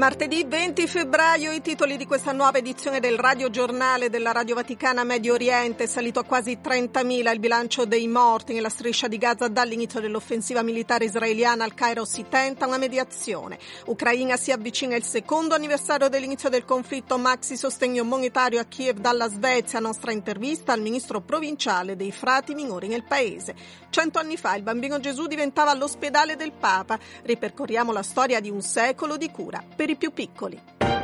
Martedì 20 febbraio i titoli di questa nuova edizione del Radio Giornale della Radio Vaticana Medio Oriente è salito a quasi 30.000 il bilancio dei morti nella striscia di Gaza dall'inizio dell'offensiva militare israeliana al Cairo si tenta una mediazione. Ucraina si avvicina il secondo anniversario dell'inizio del conflitto maxi sostegno monetario a Kiev dalla Svezia nostra intervista al ministro provinciale dei frati minori nel paese. Cento anni fa il bambino Gesù diventava l'ospedale del Papa. Ripercorriamo la storia di un secolo di cura per i più piccoli.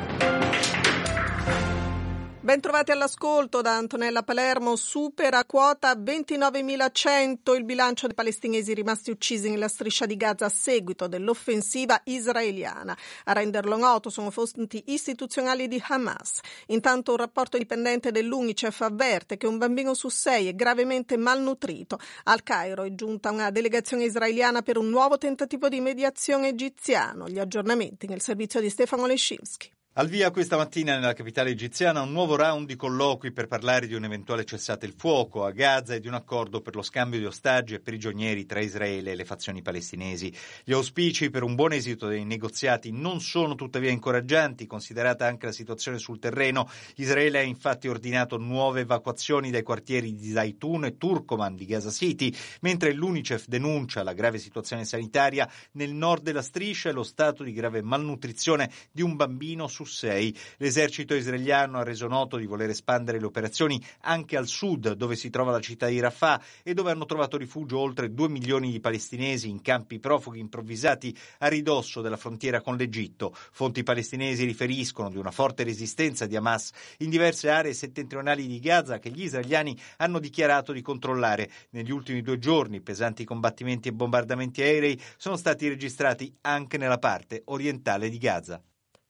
Bentrovati all'ascolto da Antonella Palermo. Supera quota 29.100 il bilancio dei palestinesi rimasti uccisi nella striscia di Gaza a seguito dell'offensiva israeliana. A renderlo noto sono fonti istituzionali di Hamas. Intanto un rapporto dipendente dell'UNICEF avverte che un bambino su sei è gravemente malnutrito. Al Cairo è giunta una delegazione israeliana per un nuovo tentativo di mediazione egiziano. Gli aggiornamenti nel servizio di Stefano Lescinski. Al via questa mattina nella capitale egiziana un nuovo round di colloqui per parlare di un eventuale cessate il fuoco a Gaza e di un accordo per lo scambio di ostaggi e prigionieri tra Israele e le fazioni palestinesi. Gli auspici per un buon esito dei negoziati non sono tuttavia incoraggianti, considerata anche la situazione sul terreno. Israele ha infatti ordinato nuove evacuazioni dai quartieri di Zaitun e Turkoman di Gaza City, mentre l'UNICEF denuncia la grave situazione sanitaria nel nord della striscia e lo stato di grave malnutrizione di un bambino su 6. L'esercito israeliano ha reso noto di voler espandere le operazioni anche al sud, dove si trova la città di Rafah e dove hanno trovato rifugio oltre 2 milioni di palestinesi in campi profughi improvvisati a ridosso della frontiera con l'Egitto. Fonti palestinesi riferiscono di una forte resistenza di Hamas in diverse aree settentrionali di Gaza che gli israeliani hanno dichiarato di controllare. Negli ultimi due giorni pesanti combattimenti e bombardamenti aerei sono stati registrati anche nella parte orientale di Gaza.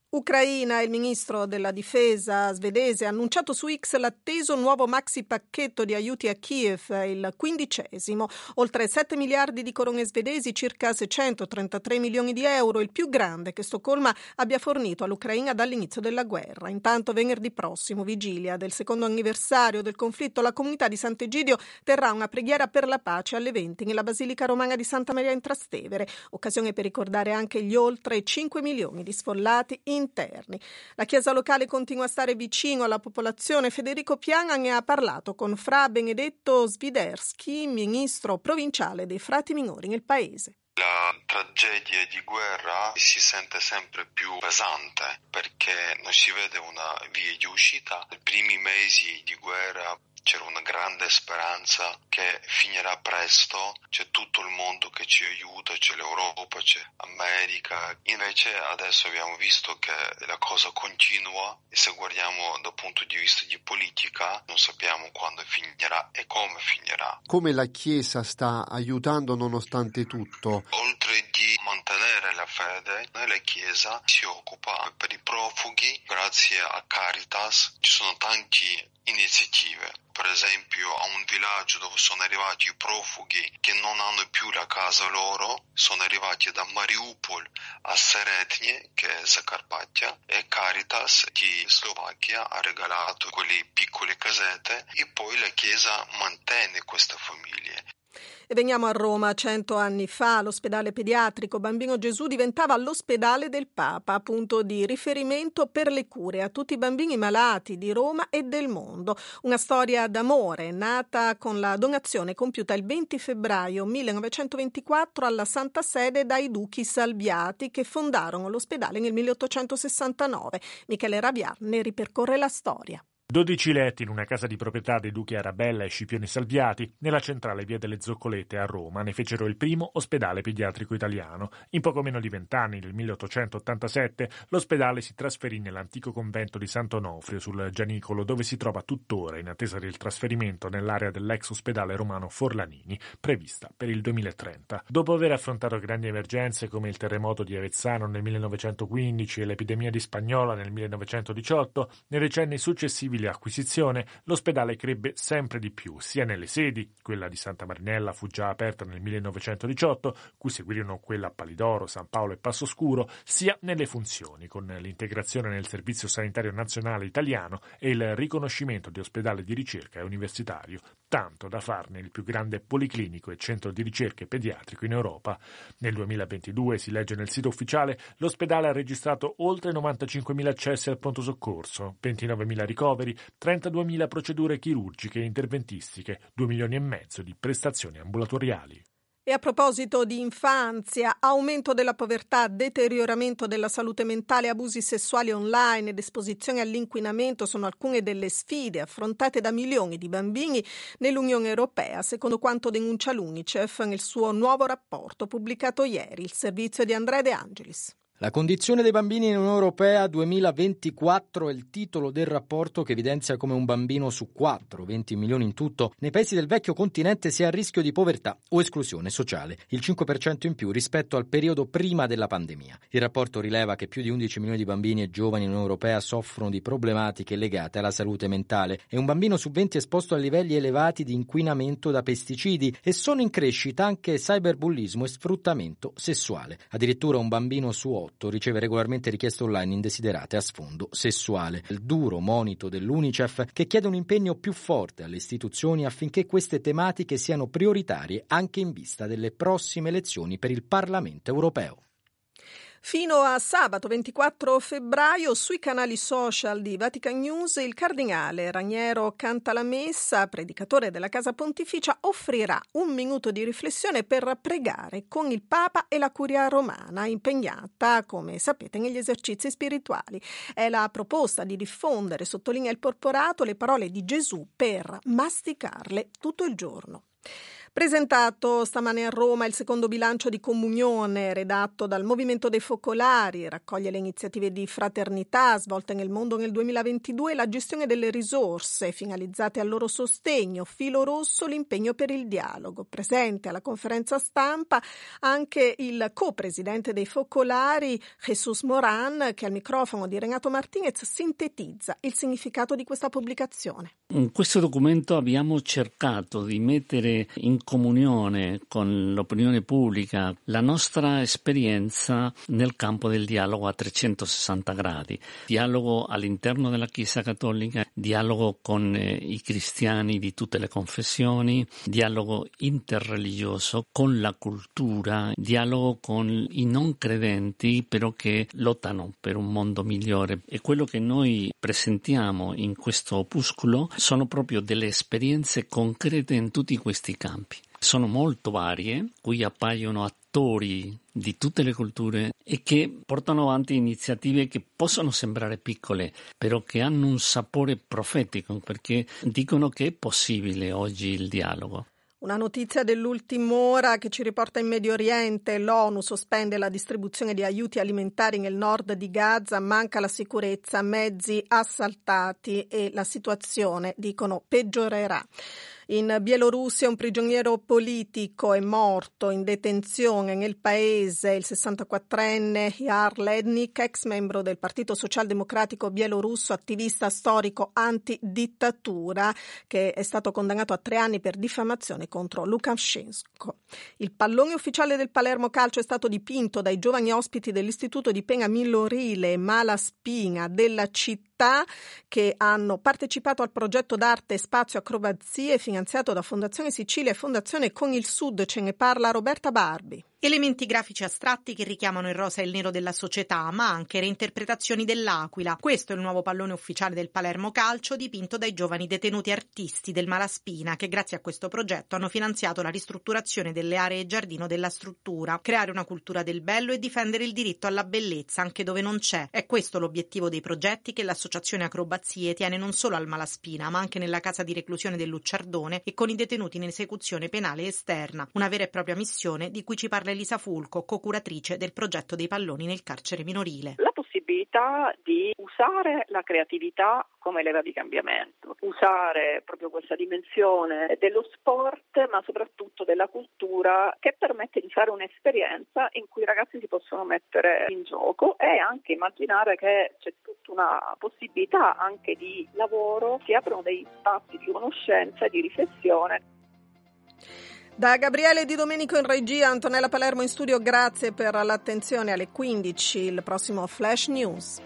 Ucraina, il ministro della difesa svedese ha annunciato su X l'atteso nuovo maxi pacchetto di aiuti a Kiev, il quindicesimo, oltre 7 miliardi di corone svedesi, circa 633 milioni di euro, il più grande che Stoccolma abbia fornito all'Ucraina dall'inizio della guerra. Intanto venerdì prossimo, vigilia del secondo anniversario del conflitto, la comunità di Sant'Egidio terrà una preghiera per la pace alle 20 nella Basilica Romana di Santa Maria in Trastevere, occasione per ricordare anche gli oltre 5 milioni di sfollati in interni. La Chiesa locale continua a stare vicino alla popolazione. Federico Piana ne ha parlato con Fra Benedetto Sviderski, ministro provinciale dei frati minori nel paese. La tragedia di guerra si sente sempre più pesante perché non si vede una via di uscita. Nei primi mesi di guerra c'era una grande speranza che finirà presto, c'è tutto il mondo che ci aiuta, c'è l'Europa, c'è America. Invece adesso abbiamo visto che la cosa continua e se guardiamo dal punto di vista di politica non sappiamo quando finirà e come finirà. Come la Chiesa sta aiutando nonostante tutto? Oltre di mantenere la fede, la Chiesa si occupa per i profughi, grazie a Caritas ci sono tante iniziative. Per esempio a un villaggio dove sono arrivati i profughi che non hanno più la casa loro, sono arrivati da Mariupol a Seretnie, che è Zacarpattia, e Caritas di Slovacchia ha regalato quelle piccole casette e poi la Chiesa mantiene queste famiglie. E veniamo a Roma. Cento anni fa l'ospedale pediatrico Bambino Gesù diventava l'ospedale del Papa, punto di riferimento per le cure a tutti i bambini malati di Roma e del mondo. Una storia d'amore nata con la donazione compiuta il 20 febbraio 1924 alla Santa Sede dai duchi Salviati che fondarono l'ospedale nel 1869. Michele Raviar ne ripercorre la storia. 12 letti in una casa di proprietà dei duchi Arabella e Scipione Salviati, nella centrale via delle Zoccolette a Roma, ne fecero il primo ospedale pediatrico italiano. In poco meno di vent'anni, nel 1887, l'ospedale si trasferì nell'antico convento di Sant'Onofrio sul Gianicolo, dove si trova tuttora in attesa del trasferimento nell'area dell'ex ospedale romano Forlanini, prevista per il 2030. Dopo aver affrontato grandi emergenze come il terremoto di Avezzano nel 1915 e l'epidemia di Spagnola nel 1918, nei decenni successivi possibile acquisizione, l'ospedale crebbe sempre di più, sia nelle sedi, quella di Santa Marinella fu già aperta nel 1918, cui seguirono quella a Palidoro, San Paolo e Passo Scuro, sia nelle funzioni, con l'integrazione nel Servizio Sanitario Nazionale Italiano e il riconoscimento di ospedale di ricerca e universitario, tanto da farne il più grande policlinico e centro di ricerche pediatrico in Europa. Nel 2022, si legge nel sito ufficiale, l'ospedale ha registrato oltre 95.000 accessi al pronto soccorso, 29.000 ricoveri, 32.000 procedure chirurgiche e interventistiche, 2 milioni e mezzo di prestazioni ambulatoriali. E a proposito di infanzia, aumento della povertà, deterioramento della salute mentale, abusi sessuali online ed esposizione all'inquinamento sono alcune delle sfide affrontate da milioni di bambini nell'Unione Europea, secondo quanto denuncia l'UNICEF nel suo nuovo rapporto pubblicato ieri, il servizio di Andrea De Angelis. La condizione dei bambini in Unione Europea 2024 è il titolo del rapporto che evidenzia come un bambino su 4, 20 milioni in tutto, nei paesi del vecchio continente sia a rischio di povertà o esclusione sociale, il 5% in più rispetto al periodo prima della pandemia. Il rapporto rileva che più di 11 milioni di bambini e giovani in Unione Europea soffrono di problematiche legate alla salute mentale e un bambino su 20 è esposto a livelli elevati di inquinamento da pesticidi e sono in crescita anche cyberbullismo e sfruttamento sessuale. Addirittura un bambino su 8 2018 riceve regolarmente richieste online indesiderate a sfondo sessuale. Il duro monito dell'UNICEF che chiede un impegno più forte alle istituzioni affinché queste tematiche siano prioritarie anche in vista delle prossime elezioni per il Parlamento europeo. Fino a sabato 24 febbraio sui canali social di Vatican News il cardinale Raniero Cantalamessa, predicatore della Casa Pontificia, offrirà un minuto di riflessione per pregare con il Papa e la Curia romana, impegnata, come sapete, negli esercizi spirituali. È la proposta di diffondere, sottolinea il porporato, le parole di Gesù per masticarle tutto il giorno. Presentato stamane a Roma il secondo bilancio di comunione redatto dal Movimento dei Focolari, raccoglie le iniziative di fraternità svolte nel mondo nel 2022 e la gestione delle risorse finalizzate al loro sostegno, filo rosso l'impegno per il dialogo. Presente alla conferenza stampa anche il co-presidente dei Focolari, Jesus Moran, che al microfono di Renato Martinez sintetizza il significato di questa pubblicazione. In questo documento abbiamo cercato di mettere in comunione con l'opinione pubblica la nostra esperienza nel campo del dialogo a 360 gradi, dialogo all'interno della Chiesa Cattolica, dialogo con eh, i cristiani di tutte le confessioni, dialogo interreligioso con la cultura, dialogo con i non credenti però che lottano per un mondo migliore e quello che noi presentiamo in questo opuscolo sono proprio delle esperienze concrete in tutti questi campi. Sono molto varie, qui appaiono attori di tutte le culture e che portano avanti iniziative che possono sembrare piccole, però che hanno un sapore profetico perché dicono che è possibile oggi il dialogo. Una notizia dell'ultima ora che ci riporta in Medio Oriente. L'ONU sospende la distribuzione di aiuti alimentari nel nord di Gaza, manca la sicurezza, mezzi assaltati e la situazione, dicono, peggiorerà. In Bielorussia un prigioniero politico è morto in detenzione nel paese, il 64enne Jar Lednik, ex membro del Partito Socialdemocratico bielorusso, attivista storico anti-dittatura, che è stato condannato a tre anni per diffamazione contro Lukashenko. Il pallone ufficiale del Palermo Calcio è stato dipinto dai giovani ospiti dell'Istituto di Pena Minorile Malaspina della città che hanno partecipato al progetto d'arte Spazio Acrobazie finanziato da Fondazione Sicilia e Fondazione Con il Sud. Ce ne parla Roberta Barbi. Elementi grafici astratti che richiamano il rosa e il nero della società, ma anche reinterpretazioni dell'aquila. Questo è il nuovo pallone ufficiale del Palermo Calcio dipinto dai giovani detenuti artisti del Malaspina che grazie a questo progetto hanno finanziato la ristrutturazione delle aree e giardino della struttura, creare una cultura del bello e difendere il diritto alla bellezza anche dove non c'è. È questo l'obiettivo dei progetti che l'associazione Acrobazie tiene non solo al Malaspina, ma anche nella casa di reclusione del Lucciardone e con i detenuti in esecuzione penale esterna, una vera e propria missione di cui ci parla Elisa Fulco, co-curatrice del progetto dei palloni nel carcere minorile. La possibilità di usare la creatività come leva di cambiamento, usare proprio questa dimensione dello sport ma soprattutto della cultura che permette di fare un'esperienza in cui i ragazzi si possono mettere in gioco e anche immaginare che c'è tutto una possibilità anche di lavoro, si aprono degli spazi di conoscenza e di riflessione. Da Gabriele Di Domenico in regia, Antonella Palermo in studio, grazie per l'attenzione alle 15, il prossimo Flash News.